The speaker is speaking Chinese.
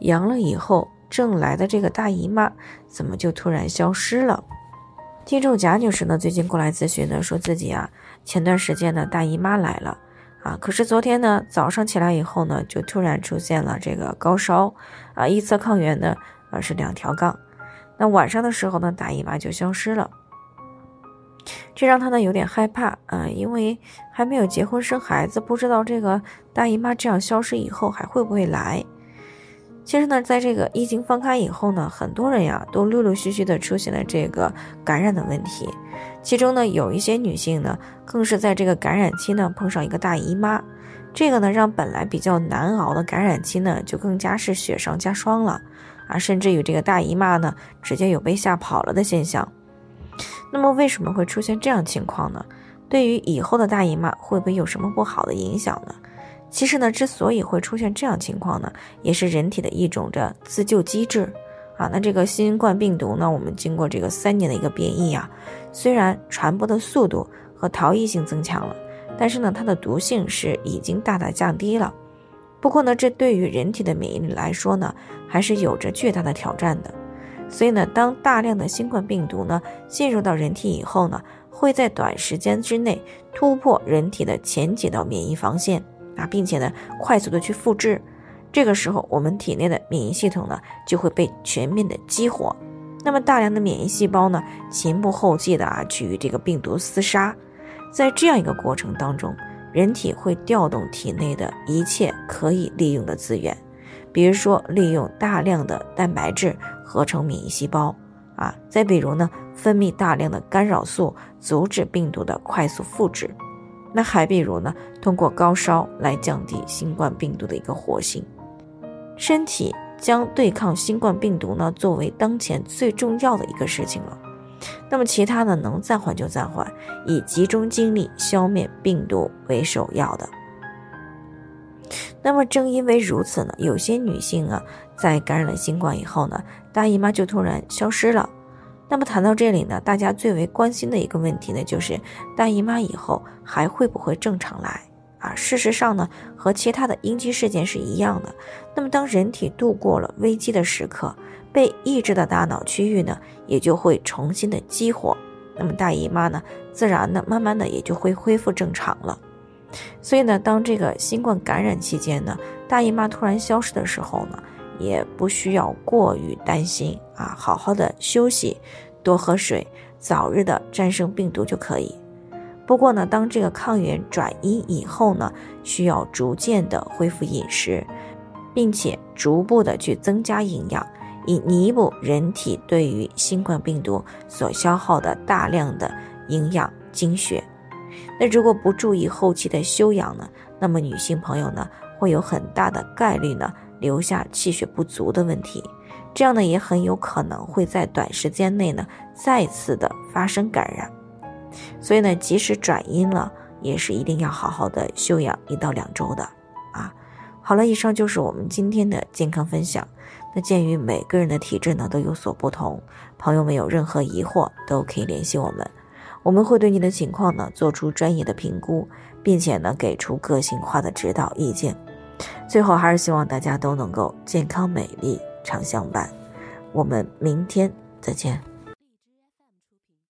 阳了以后，正来的这个大姨妈怎么就突然消失了？听众贾女士呢，最近过来咨询呢，说自己啊，前段时间呢大姨妈来了，啊，可是昨天呢早上起来以后呢，就突然出现了这个高烧，啊，一测抗原呢，啊是两条杠，那晚上的时候呢，大姨妈就消失了，这让她呢有点害怕啊，因为还没有结婚生孩子，不知道这个大姨妈这样消失以后还会不会来。其实呢，在这个疫情放开以后呢，很多人呀都陆陆续续的出现了这个感染的问题，其中呢有一些女性呢，更是在这个感染期呢碰上一个大姨妈，这个呢让本来比较难熬的感染期呢就更加是雪上加霜了啊，甚至于这个大姨妈呢直接有被吓跑了的现象。那么为什么会出现这样情况呢？对于以后的大姨妈会不会有什么不好的影响呢？其实呢，之所以会出现这样情况呢，也是人体的一种的自救机制啊。那这个新冠病毒呢，我们经过这个三年的一个变异啊，虽然传播的速度和逃逸性增强了，但是呢，它的毒性是已经大大降低了。不过呢，这对于人体的免疫力来说呢，还是有着巨大的挑战的。所以呢，当大量的新冠病毒呢进入到人体以后呢，会在短时间之内突破人体的前几道免疫防线。啊，并且呢，快速的去复制，这个时候我们体内的免疫系统呢就会被全面的激活，那么大量的免疫细胞呢前仆后继的啊去与这个病毒厮杀，在这样一个过程当中，人体会调动体内的一切可以利用的资源，比如说利用大量的蛋白质合成免疫细胞。啊，再比如呢分泌大量的干扰素，阻止病毒的快速复制。那还比如呢，通过高烧来降低新冠病毒的一个活性，身体将对抗新冠病毒呢作为当前最重要的一个事情了。那么其他呢能暂缓就暂缓，以集中精力消灭病毒为首要的。那么正因为如此呢，有些女性啊在感染了新冠以后呢，大姨妈就突然消失了。那么谈到这里呢，大家最为关心的一个问题呢，就是大姨妈以后还会不会正常来啊？事实上呢，和其他的应激事件是一样的。那么当人体度过了危机的时刻，被抑制的大脑区域呢，也就会重新的激活。那么大姨妈呢，自然的慢慢的也就会恢复正常了。所以呢，当这个新冠感染期间呢，大姨妈突然消失的时候呢。也不需要过于担心啊，好好的休息，多喝水，早日的战胜病毒就可以。不过呢，当这个抗原转阴以后呢，需要逐渐的恢复饮食，并且逐步的去增加营养，以弥补人体对于新冠病毒所消耗的大量的营养精血。那如果不注意后期的休养呢，那么女性朋友呢，会有很大的概率呢。留下气血不足的问题，这样呢也很有可能会在短时间内呢再次的发生感染，所以呢即使转阴了，也是一定要好好的休养一到两周的啊。好了，以上就是我们今天的健康分享。那鉴于每个人的体质呢都有所不同，朋友们有任何疑惑都可以联系我们，我们会对你的情况呢做出专业的评估，并且呢给出个性化的指导意见。最后，还是希望大家都能够健康美丽常相伴。我们明天再见。